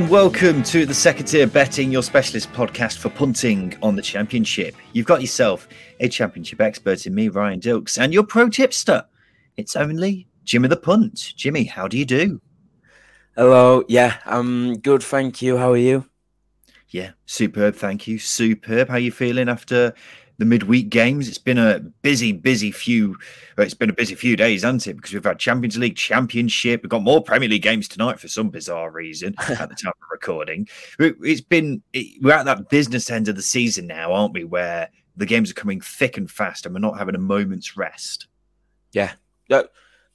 And welcome to the Second Tier Betting, your specialist podcast for punting on the Championship. You've got yourself a Championship expert in me, Ryan Dilks, and your pro tipster. It's only Jimmy the Punt. Jimmy, how do you do? Hello. Yeah, I'm good. Thank you. How are you? Yeah, superb. Thank you. Superb. How are you feeling after the midweek games. It's been a busy, busy few. It's been a busy few days, hasn't it? Because we've had Champions League, Championship. We've got more Premier League games tonight for some bizarre reason at the time of recording. It's been we're at that business end of the season now, aren't we? Where the games are coming thick and fast, and we're not having a moment's rest. Yeah, yeah.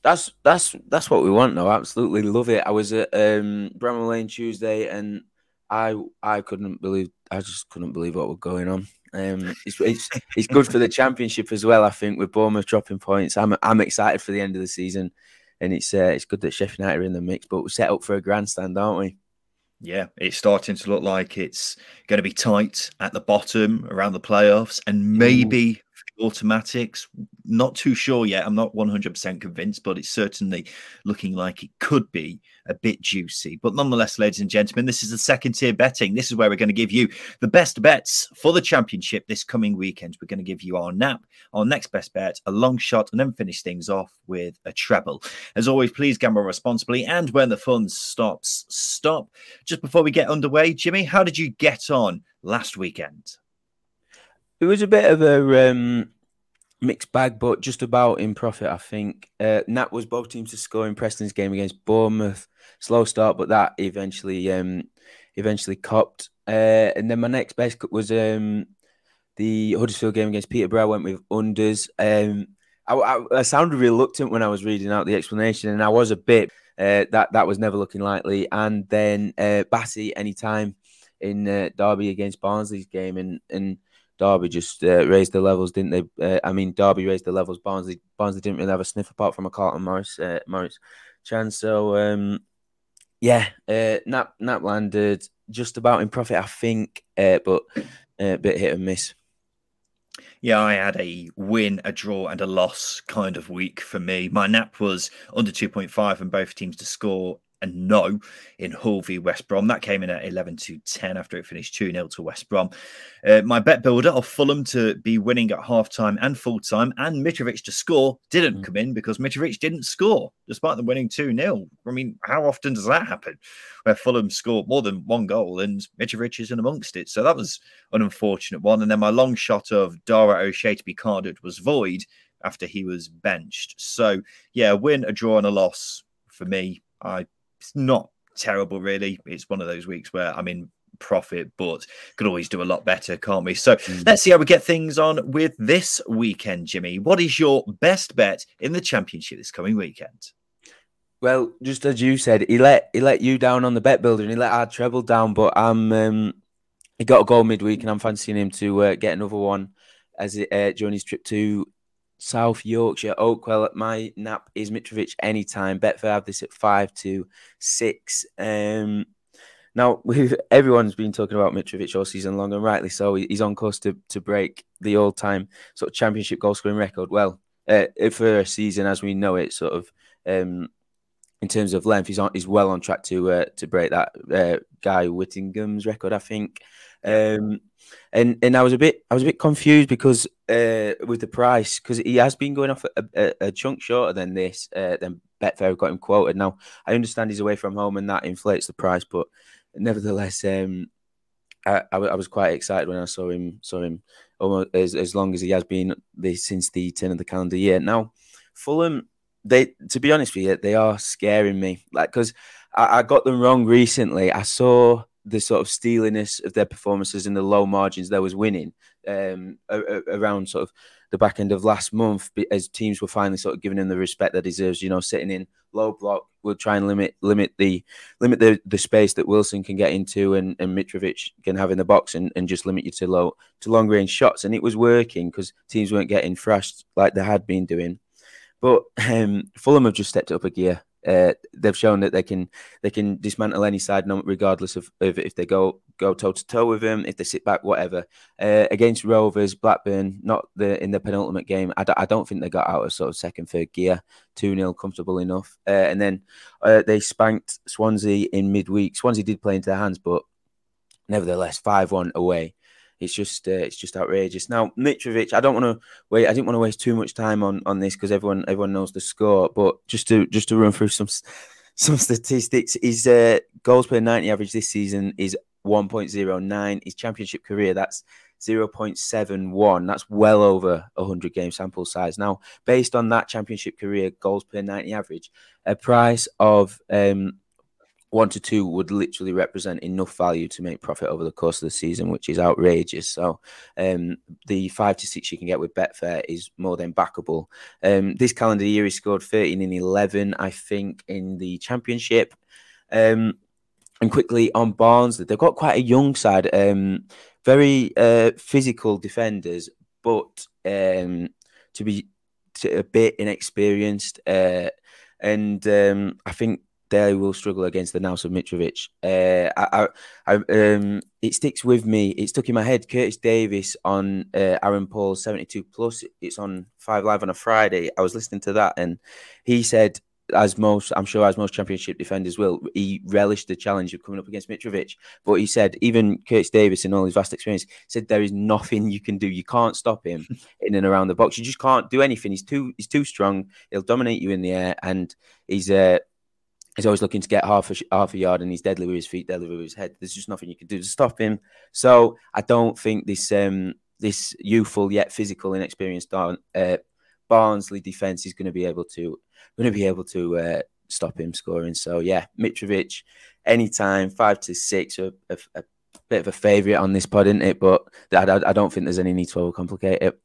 That's that's that's what we want though. Absolutely love it. I was at um, Bramall Lane Tuesday, and I I couldn't believe I just couldn't believe what was going on. Um, it's, it's, it's good for the championship as well. I think with Bournemouth dropping points, I'm I'm excited for the end of the season, and it's uh, it's good that Sheffield United are in the mix. But we're set up for a grandstand, aren't we? Yeah, it's starting to look like it's going to be tight at the bottom around the playoffs, and maybe automatics. Not too sure yet. I'm not 100% convinced, but it's certainly looking like it could be a bit juicy. But nonetheless, ladies and gentlemen, this is the second tier betting. This is where we're going to give you the best bets for the championship this coming weekend. We're going to give you our nap, our next best bet, a long shot, and then finish things off with a treble. As always, please gamble responsibly. And when the fun stops, stop. Just before we get underway, Jimmy, how did you get on last weekend? It was a bit of a um, mixed bag, but just about in profit, I think. Uh, Nap was both teams to score in Preston's game against Bournemouth. Slow start, but that eventually um, eventually copped. Uh, and then my next best was um, the Huddersfield game against Peterborough. I went with unders. Um, I, I, I, sounded reluctant when I was reading out the explanation, and I was a bit. Uh, that that was never looking likely. And then uh, Batty anytime in uh, Derby against Barnsley's game, and and Derby just uh, raised the levels, didn't they? Uh, I mean, Derby raised the levels. Barnsley, Barnsley didn't really have a sniff apart from a Carlton Morris, uh, Morris chance. So, um, yeah, uh, Nap Nap landed just about in profit, I think, uh, but uh, a bit hit and miss. Yeah, I had a win, a draw, and a loss kind of week for me. My nap was under 2.5 and both teams to score and no in Hull v West Brom. That came in at 11 to 10 after it finished 2 0 to West Brom. Uh, my bet builder of Fulham to be winning at half time and full time and Mitrovic to score didn't mm. come in because Mitrovic didn't score despite them winning 2 0. I mean, how often does that happen where Fulham score more than one goal and Mitrovic isn't amongst it? So that was an unfortunate one. And then my long shot of Dara O'Shea to be carded was void after he was benched. So, yeah, a win, a draw, and a loss for me. I it's not terrible, really. It's one of those weeks where I'm in profit, but could always do a lot better, can't we? So mm. let's see how we get things on with this weekend, Jimmy. What is your best bet in the championship this coming weekend? Well, just as you said, he let he let you down on the bet builder and he let our treble down, but I'm um, he got a goal midweek and I'm fancying him to uh, get another one as it, uh, during his trip to South Yorkshire, Oakwell. My nap is Mitrovic anytime. Betfair have this at five to six. Um, now, everyone's been talking about Mitrovic all season long, and rightly so. He's on course to, to break the all time sort of championship goal scoring record. Well, uh, for a season as we know it, sort of um, in terms of length, he's on, he's well on track to uh, to break that uh, guy Whittingham's record, I think. Um, and and I was a bit I was a bit confused because uh, with the price because he has been going off a, a, a chunk shorter than this uh, than Betfair got him quoted. Now I understand he's away from home and that inflates the price, but nevertheless, um, I, was quite excited when I saw him saw him almost as, as long as he has been this, since the turn of the calendar year. Now Fulham, they to be honest with you, they are scaring me. Like because I got them wrong recently. I saw the sort of steeliness of their performances and the low margins they was winning um, around sort of the back end of last month as teams were finally sort of giving him the respect that deserves. You know, sitting in low block we'll try and limit limit the limit the, the space that Wilson can get into and, and Mitrovic can have in the box and, and just limit you to low to long range shots. And it was working because teams weren't getting thrashed like they had been doing. But um, Fulham have just stepped up a gear uh, they've shown that they can they can dismantle any side, regardless of, of if they go go toe to toe with them, if they sit back, whatever. Uh, against Rovers, Blackburn, not the in the penultimate game, I d- I don't think they got out of sort of second, third gear, 2 0, comfortable enough. Uh, and then uh, they spanked Swansea in midweek. Swansea did play into their hands, but nevertheless, 5 1 away. It's just uh, it's just outrageous. Now Mitrovic, I don't want to wait. I didn't want to waste too much time on on this because everyone everyone knows the score. But just to just to run through some some statistics, his uh, goals per ninety average this season is 1.09. His championship career, that's 0.71. That's well over 100 game sample size. Now, based on that championship career goals per 90 average, a price of um, one to two would literally represent enough value to make profit over the course of the season, which is outrageous. So, um, the five to six you can get with Betfair is more than backable. Um, this calendar year, he scored 13 in 11, I think, in the championship. Um, and quickly on Barnes, they've got quite a young side, um, very uh, physical defenders, but um, to be a bit inexperienced. Uh, and um, I think they will struggle against the Nous of Mitrovic. Uh, I, I, I, um, it sticks with me. It stuck in my head. Curtis Davies on uh, Aaron Paul's 72 plus. It's on Five Live on a Friday. I was listening to that, and he said as most, I'm sure, as most championship defenders will, he relished the challenge of coming up against Mitrovic. But he said, even Curtis Davies, in all his vast experience, said there is nothing you can do. You can't stop him in and around the box. You just can't do anything. He's too, he's too strong. He'll dominate you in the air, and he's uh, he's always looking to get half a half a yard, and he's deadly with his feet, deadly with his head. There's just nothing you can do to stop him. So I don't think this um this youthful yet physical, inexperienced uh, Barnsley defense is going to be able to going to be able to uh, stop him scoring. So yeah, Mitrovic, anytime five to six, a, a, a bit of a favourite on this pod, isn't it? But I, I, don't think there's any need to overcomplicate it.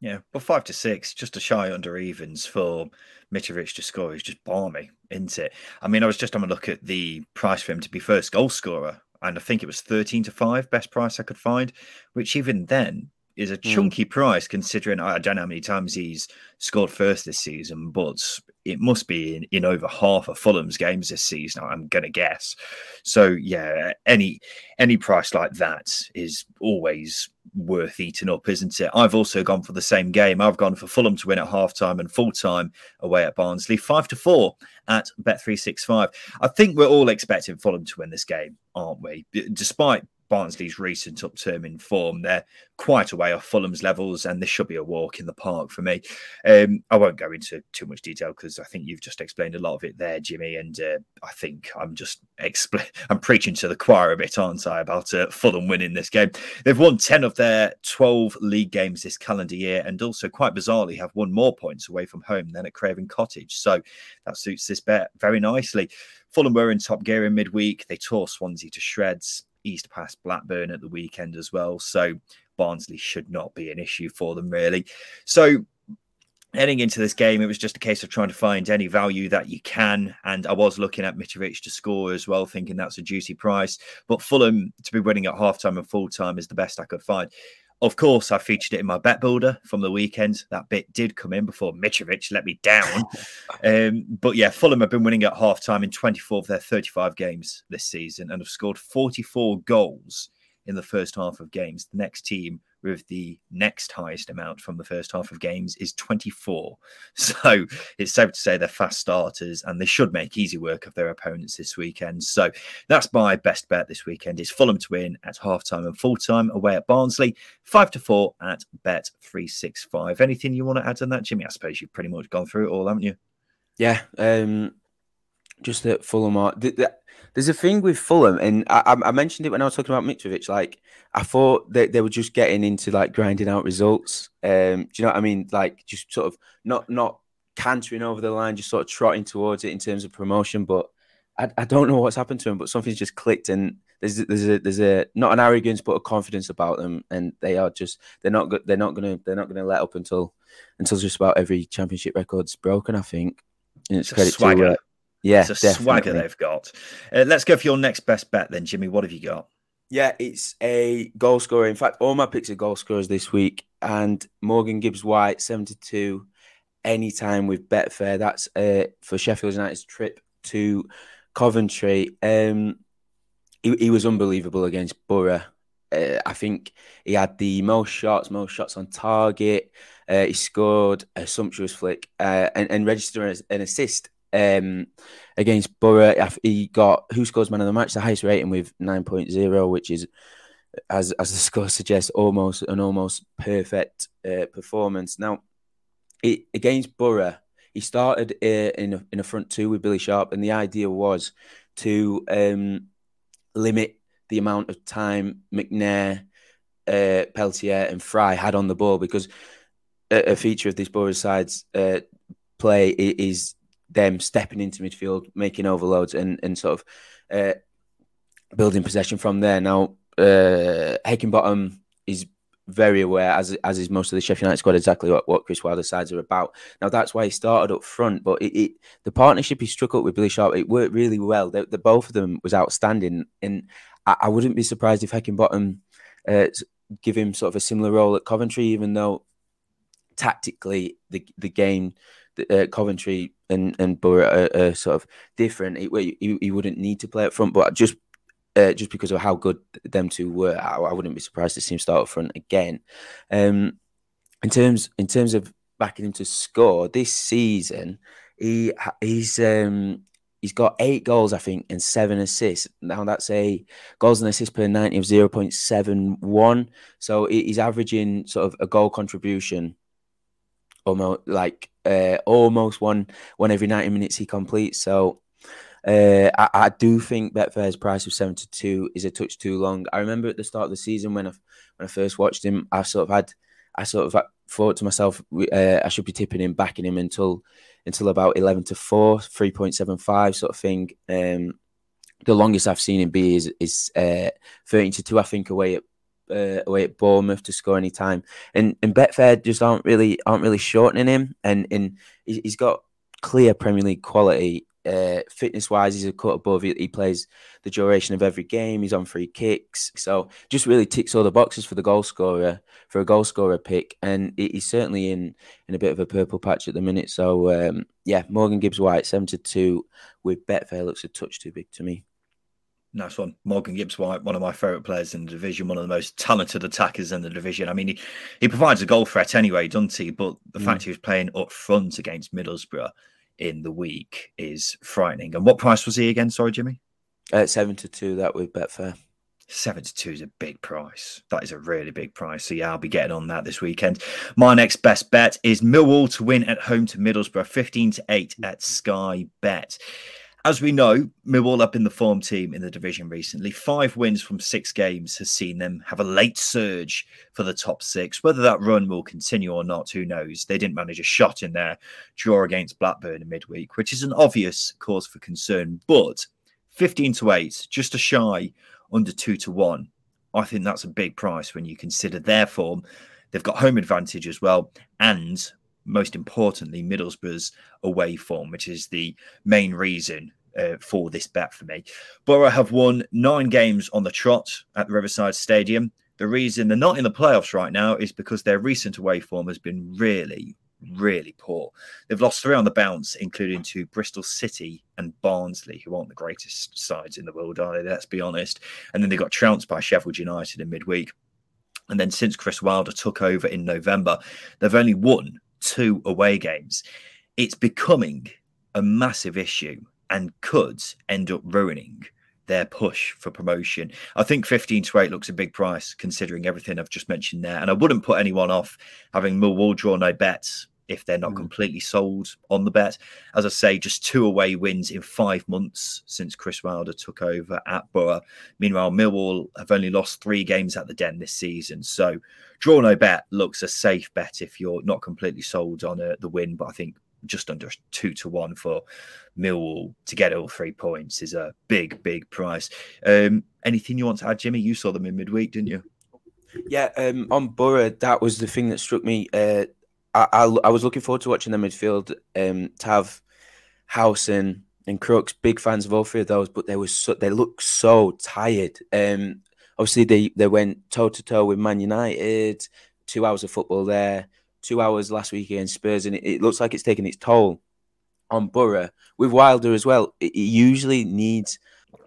Yeah, but five to six, just a shy under evens for Mitrovic to score is just barmy, isn't it? I mean, I was just having a look at the price for him to be first goal scorer, and I think it was 13 to 5, best price I could find, which even then is a hmm. chunky mm. price considering I don't know how many times he's scored first this season, but it must be in, in over half of Fulham's games this season. I'm going to guess. So yeah, any any price like that is always worth eating up, isn't it? I've also gone for the same game. I've gone for Fulham to win at half time and full time away at Barnsley, five to four at Bet three six five. I think we're all expecting Fulham to win this game, aren't we? Despite Barnsley's recent upturn in form. They're quite a way off Fulham's levels, and this should be a walk in the park for me. Um, I won't go into too much detail because I think you've just explained a lot of it there, Jimmy. And uh, I think I'm just expl- I'm preaching to the choir a bit, aren't I, about uh, Fulham winning this game? They've won ten of their twelve league games this calendar year, and also quite bizarrely have won more points away from home than at Craven Cottage. So that suits this bet very nicely. Fulham were in top gear in midweek. They tore Swansea to shreds. East past Blackburn at the weekend as well. So Barnsley should not be an issue for them, really. So heading into this game, it was just a case of trying to find any value that you can. And I was looking at Mitrovic to score as well, thinking that's a juicy price. But Fulham to be winning at halftime and full time is the best I could find. Of course, I featured it in my bet builder from the weekend. That bit did come in before Mitrovic let me down. um, but yeah, Fulham have been winning at half time in 24 of their 35 games this season and have scored 44 goals in the first half of games. The next team with the next highest amount from the first half of games is 24. So it's safe to say they're fast starters and they should make easy work of their opponents this weekend. So that's my best bet this weekend is Fulham to win at halftime and full time away at Barnsley, 5 to 4 at bet 365. Anything you want to add on that, Jimmy? I suppose you've pretty much gone through it all, haven't you? Yeah. Um, just that Fulham are. The, the, there's a thing with Fulham, and I, I, mentioned it when I was talking about Mitrovic. Like, I thought they, they were just getting into like grinding out results. Um, do you know what I mean? Like, just sort of not not cantering over the line, just sort of trotting towards it in terms of promotion. But I, I don't know what's happened to them, but something's just clicked, and there's there's a there's a not an arrogance, but a confidence about them, and they are just they're not they're not gonna they're not gonna let up until until just about every championship record's broken. I think. And it's, it's credit swagger. to uh, yeah, it's a definitely. swagger they've got. Uh, let's go for your next best bet then, Jimmy. What have you got? Yeah, it's a goal scorer. In fact, all my picks are goal scorers this week. And Morgan Gibbs White, 72. any time with Betfair. That's uh, for Sheffield United's trip to Coventry. Um, he, he was unbelievable against Boro. Uh, I think he had the most shots, most shots on target. Uh, he scored a sumptuous flick uh, and, and registered an assist um, against Boro. He got WhoScored man of the match, the highest rating with 9.0, which is, as as the score suggests, almost an almost perfect uh, performance. Now, it, against Boro, he started uh, in a, in a front two with Billy Sharp, and the idea was to um, limit the amount of time McNair, uh, Peltier, and Fry had on the ball because a, a feature of this Boro side's uh, play is them stepping into midfield, making overloads, and and sort of uh, building possession from there. Now, uh, is very aware, as as is most of the Sheffield United squad, exactly what, what Chris Wilder's sides are about. Now that's why he started up front, but it, it the partnership he struck up with Billy Sharp, it worked really well. The, the both of them was outstanding, and I, I wouldn't be surprised if Heckingbottom uh, give him sort of a similar role at Coventry, even though tactically the the game, uh, Coventry and and Boro are, are sort of different. He, he, he wouldn't need to play up front, but just uh, just because of how good them two were, I, I, wouldn't be surprised to see him start up front again. Um, in terms in terms of backing him to score this season, he he's um, he's got eight goals, I think, and seven assists. Now that's a goals and assists per ninety of zero point seven one. So he's averaging sort of a goal contribution, almost like uh, almost one one every ninety minutes he completes. So uh, I, I, do think Betfair's price of 72 is a touch too long. I remember at the start of the season when I when I first watched him, I sort of had I sort of thought to myself uh, I should be tipping him, backing him until until about 11 to 4, 3.75 sort of thing. Um, the longest I've seen him be is is uh, 13 to 2, I think, away at uh, away at Bournemouth to score any time. And and Betfair just aren't really aren't really shortening him, and and he's got clear Premier League quality uh, fitness wise, he's a cut above. He, he, plays the duration of every game. He's on free kicks, so just really ticks all the boxes for the goal scorer for a goal scorer pick. And he's certainly in in a bit of a purple patch at the minute. So um, yeah, Morgan Gibbs White seventy two with Betfair looks a touch too big to me. Nice one. Morgan Gibbs White, one of my favourite players in the division, one of the most talented attackers in the division. I mean, he, he provides a goal threat anyway, doesn't he? But the mm. fact he was playing up front against Middlesbrough in the week is frightening. And what price was he again? Sorry, Jimmy. Uh, seven to two. That with Betfair. Seven to two is a big price. That is a really big price. So yeah, I'll be getting on that this weekend. My next best bet is Millwall to win at home to Middlesbrough, fifteen to eight at Sky Bet. As we know, Millwall up in the form team in the division recently. Five wins from six games has seen them have a late surge for the top six. Whether that run will continue or not, who knows? They didn't manage a shot in their draw against Blackburn in midweek, which is an obvious cause for concern. But 15 to 8, just a shy under 2 to 1. I think that's a big price when you consider their form. They've got home advantage as well, and most importantly, Middlesbrough's away form, which is the main reason uh, for this bet for me. Boro have won nine games on the trot at the Riverside Stadium. The reason they're not in the playoffs right now is because their recent away form has been really, really poor. They've lost three on the bounce, including to Bristol City and Barnsley, who aren't the greatest sides in the world, are they? Let's be honest. And then they got trounced by Sheffield United in midweek. And then since Chris Wilder took over in November, they've only won two away games. It's becoming a massive issue and could end up ruining their push for promotion. I think 15 to 8 looks a big price considering everything I've just mentioned there. And I wouldn't put anyone off having Millwall draw no bets if they're not mm. completely sold on the bet. As I say, just two away wins in five months since Chris Wilder took over at Boro. Meanwhile, Millwall have only lost three games at the Den this season. So, draw no bet looks a safe bet if you're not completely sold on uh, the win. But I think just under two to one for Millwall to get all three points is a big, big price. Um, anything you want to add, Jimmy? You saw them in midweek, didn't you? Yeah, um, on Boro, that was the thing that struck me. Uh, I, I, I, was looking forward to watching the midfield. Um, Tav, Howson, and Crooks, big fans of all three of those, but they were so, they looked so tired. Um, obviously they they went toe to toe with Man United, two hours of football there, two hours last week against Spurs, and it, it looks like it's taking its toll on Boro. With Wilder as well, it, it usually needs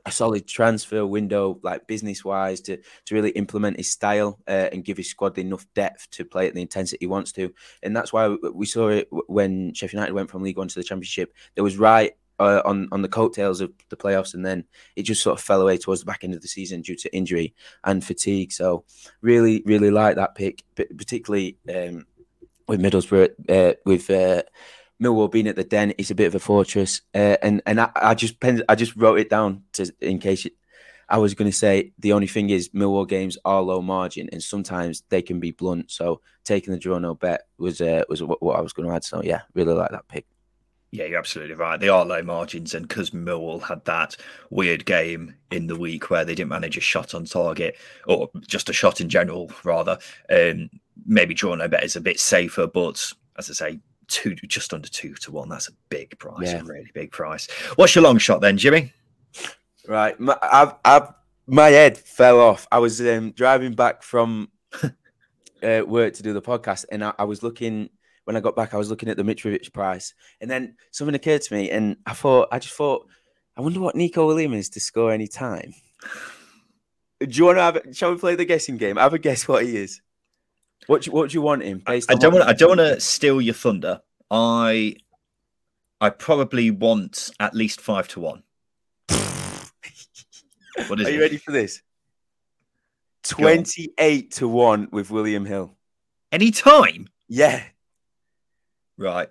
a solid transfer window, like business wise, to to really implement his style uh, and give his squad enough depth to play at the intensity he wants to. And that's why we saw it when Sheffield United went from League One to the Championship. There was right uh, on on the coattails of the playoffs, and then it just sort of fell away towards the back end of the season due to injury and fatigue. So really, really like that pick, particularly um, with Middlesbrough uh, with. Uh, Millwall being at the Den, it's a bit of a fortress, uh, and and I, I, just I just wrote it down to in case it, I was going to say the only thing is Millwall games are low margin, and sometimes they can be blunt. So taking the draw no bet was uh, was what I was going to add. So yeah, really like that pick. Yeah, you're absolutely right. They are low margins, and because Millwall had that weird game in the week where they didn't manage a shot on target, or just a shot in general, rather, um, maybe draw no bet is a bit safer. But as I say, two, just under two to one. That's a big price, yeah. a really big price. What's your long shot then, Jimmy? Right, my, I've, I've, my head fell off. I was um, driving back from uh, work to do the podcast, and I, I was looking when I got back, I was looking at the Mitrovic price, and then something occurred to me, and I thought, I just thought, I wonder what Neco Williams is to score any time. Do you want to have? Shall we play the guessing game? Have a guess what he is. What do, what do you want him? Based I, I don't want. I don't want to steal your thunder. I, I probably want at least five to one. what is? Are it? you ready for this? Twenty-eight to one with William Hill. Any time? Yeah. Right.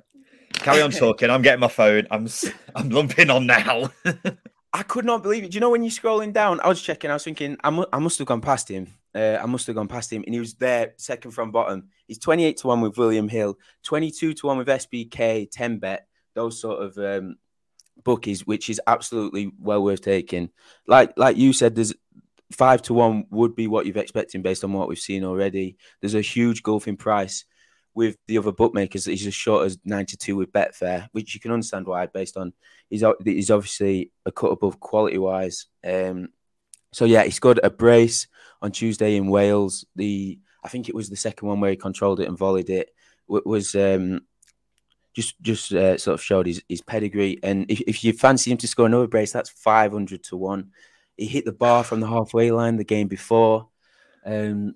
Carry on talking. I'm getting my phone. I'm I'm lumping on now. I could not believe it. Do you know when you're scrolling down? I was checking. I was thinking, I, mu- I must have gone past him. Uh, I must have gone past him, and he was there second from bottom. He's 28 to one with William Hill, 22 to one with SBK, 10 bet. Those sort of um, bookies, which is absolutely well worth taking. Like like you said, there's five to one would be what you're expecting based on what we've seen already. There's a huge golfing price with the other bookmakers he's as short as 92 with Betfair, which you can understand why, based on he's he's obviously a cut above quality wise. Um, so yeah, he scored a brace on Tuesday in Wales. The I think it was the second one where he controlled it and volleyed it. Was um, just just uh, sort of showed his, his pedigree. And if, if you fancy him to score another brace, that's 500 to one. He hit the bar from the halfway line the game before. Um,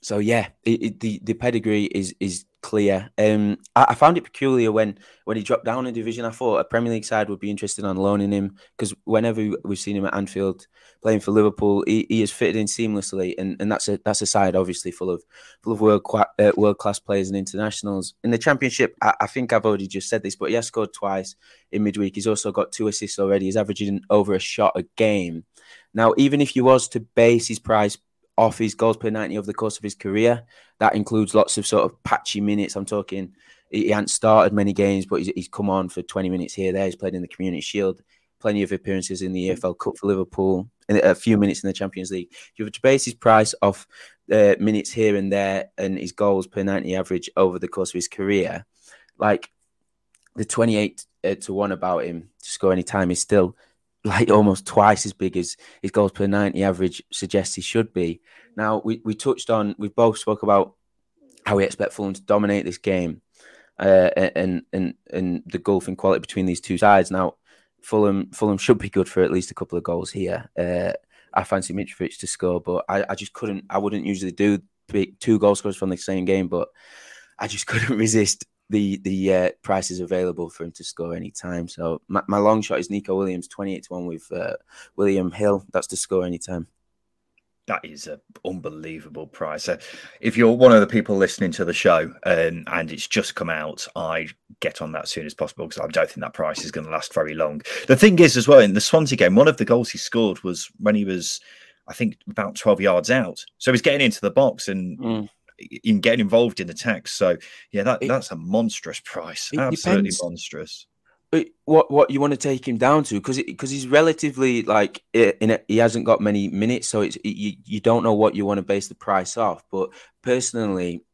so yeah, it, it, the the pedigree is is clear. Um, I, I, found it peculiar when when he dropped down a division. I thought a Premier League side would be interested on loaning him because whenever we've seen him at Anfield playing for Liverpool, he, he has fitted in seamlessly, and, and that's a that's a side obviously full of full of world uh, world class players and internationals. In the Championship, I, I, think I've already just said this, but he has scored twice in midweek. He's also got two assists already. He's averaging over a shot a game. Now, even if he was to base his price off his goals per 90 over the course of his career. That includes lots of sort of patchy minutes. I'm talking, he, hasn't started many games, but he's, he's, come on for 20 minutes here, there. He's played in the Community Shield, plenty of appearances in the EFL Cup for Liverpool, and a few minutes in the Champions League. You have to base his price off uh, minutes here and there and his goals per 90 average over the course of his career, like the 28 uh, to 1 about him to score any time is still like almost twice as big as his goals per 90 average suggests he should be. Now, we, we touched on, we both spoke about how we expect Fulham to dominate this game uh, and, and, and the golfing quality between these two sides. Now, Fulham Fulham should be good for at least a couple of goals here. Uh, I fancy Mitrovic to score, but I, I just couldn't, I wouldn't usually do two goal scorers from the same game, but I just couldn't resist the the uh, price is available for him to score any time. So my, my long shot is Neco Williams, twenty eight to one with uh, William Hill. That's to score any time. That is an unbelievable price. So if you're one of the people listening to the show and, um, and it's just come out, I get on that as soon as possible because I don't think that price is going to last very long. The thing is, as well, in the Swansea game, one of the goals he scored was when he was, I think, about 12 yards out. So he's getting into the box and mm in getting involved in attacks. So yeah, that it, that's a monstrous price. Absolutely depends. monstrous. What what you want to take him down to? Because because he's relatively like in a, he hasn't got many minutes, so it's it, you you don't know what you want to base the price off. But personally,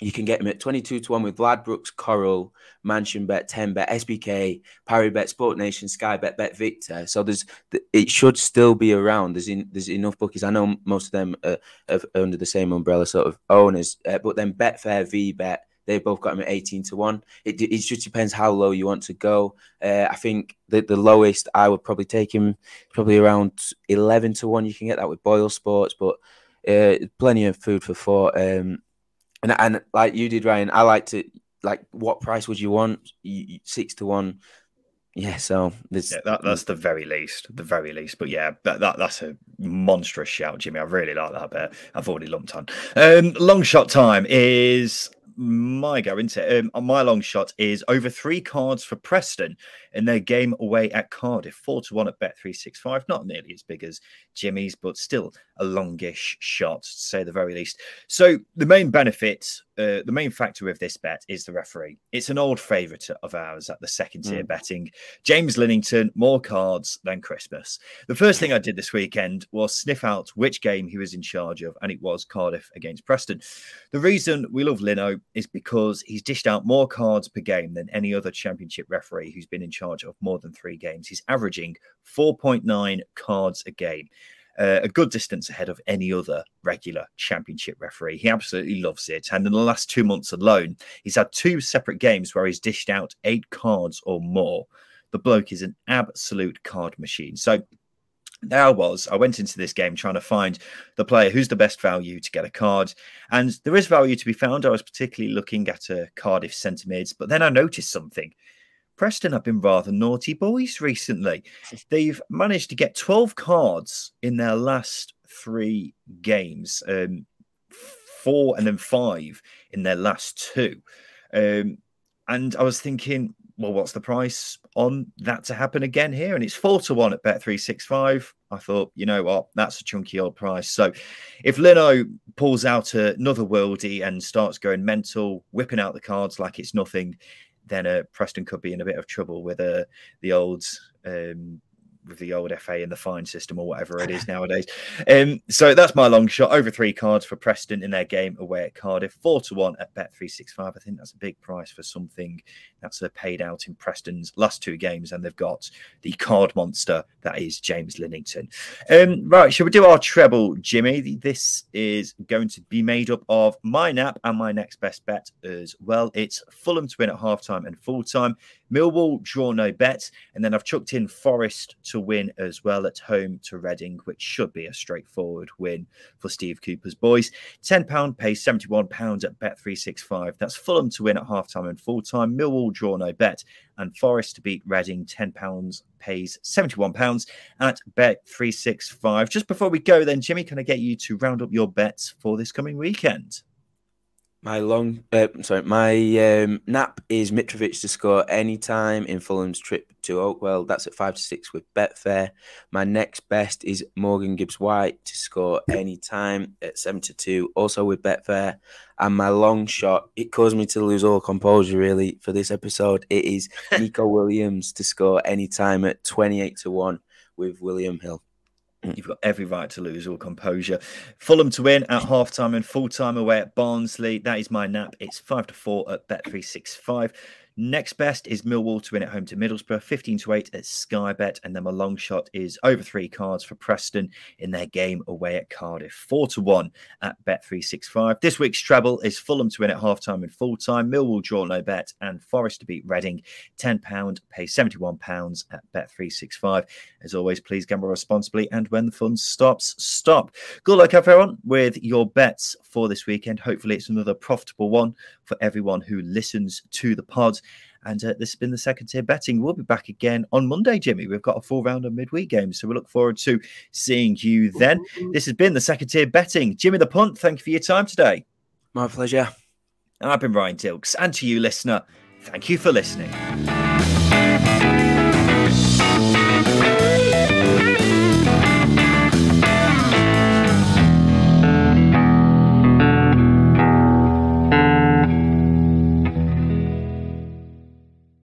you can get him at 22 to 1 with Ladbrokes, Coral, Mansion Bet, 10 Bet, SBK, Paribet, Sport Nation, Sky Bet, Bet Victor. So there's it should still be around. There's in, there's enough bookies. I know most of them are, are under the same umbrella sort of owners, uh, but then Betfair, V Bet, They both got him at 18 to 1. It, it just depends how low you want to go. Uh, I think the, the lowest I would probably take him probably around 11 to 1. You can get that with Boyle Sports, but uh, plenty of food for thought. Um, and, and like you did, Ryan, I like to, like, what price would you want? Six to 1 yeah, so there's yeah, that, that's the very least, the very least. But yeah, that, that that's a monstrous shout, Jimmy. I really like that bit. I've already lumped on. Um, long shot time is my go into it. Um, my long shot is over three cards for Preston in their game away at Cardiff, four to one at Bet three six five. Not nearly as big as Jimmy's, but still a longish shot, to say the very least. So the main benefit, uh, the main factor of this bet is the referee. It's an old favourite of ours at the second tier mm. betting. James Linington, more cards than Christmas. The first thing I did this weekend was sniff out which game he was in charge of, and it was Cardiff against Preston. The reason we love Lino is because he's dished out more cards per game than any other championship referee who's been in charge of more than three games. He's averaging 4.9 cards a game uh, a good distance ahead of any other regular championship referee. He absolutely loves it. And in the last two months alone, he's had two separate games where he's dished out eight cards or more. The bloke is an absolute card machine. So there I was. I went into this game trying to find the player who's the best value to get a card. And there is value to be found. I was particularly looking at a Cardiff centre mids, but then I noticed something. Preston have been rather naughty boys recently. They've managed to get 12 cards in their last three games, um, four and then five in their last two. Um, and I was thinking, well, what's the price on that to happen again here? And it's four to one at Bet365. I thought, you know what, that's a chunky old price. So if Lino pulls out another worldie and starts going mental, whipping out the cards like it's nothing, then uh, Preston could be in a bit of trouble with uh, the old um, with the old FA and the fine system or whatever it is nowadays. Um, so that's my long shot. Over three cards for Preston in their game away at Cardiff. Four to one at Bet three six five. I think that's a big price for something that's uh, paid out in Preston's last two games, and they've got the card monster that is James Linington. Um, right, shall we do our treble, Jimmy? This is going to be made up of my nap and my next best bet as well. It's Fulham to win at half time and full time. Millwall draw no bet, and then I've chucked in Forest to win as well at home to Reading, which should be a straightforward win for Steve Cooper's boys. £10 pays £71 at Bet365. That's Fulham to win at half time and full time. Millwall draw no bet, and Forest to beat Reading, £10 pays £71 at Bet365. Just before we go, then, Jimmy, can I get you to round up your bets for this coming weekend? My long, uh, sorry, my um, nap is Mitrovic to score any time in Fulham's trip to Oakwell. That's at five to six with Betfair. My next best is Morgan Gibbs White to score any time at seven to two, also with Betfair. And my long shot, it caused me to lose all composure really for this episode. It is Neco Williams to score any time at twenty eight to one with William Hill. Mm. You've got every right to lose all composure. Fulham to win at half time and full time away at Barnsley. That is my nap. It's five to four at Bet365. Next best is Millwall to win at home to Middlesbrough, 15 to 8 at Sky Bet. And then my long shot is over three cards for Preston in their game away at Cardiff, 4 to 1 at Bet365. This week's treble is Fulham to win at half time and full time, Millwall draw no bet, and Forest to beat Reading, £10, pay £71 at Bet365. As always, please gamble responsibly. And when the fun stops, stop. Good luck, everyone, with your bets for this weekend. Hopefully, it's another profitable one for everyone who listens to the pod. And uh, this has been the second tier betting. We'll be back again on Monday, Jimmy. We've got a full round of midweek games. So we look forward to seeing you then. This has been the second tier betting. Jimmy the Punt, thank you for your time today. My pleasure. And I've been Ryan Dilks. And to you, listener, thank you for listening.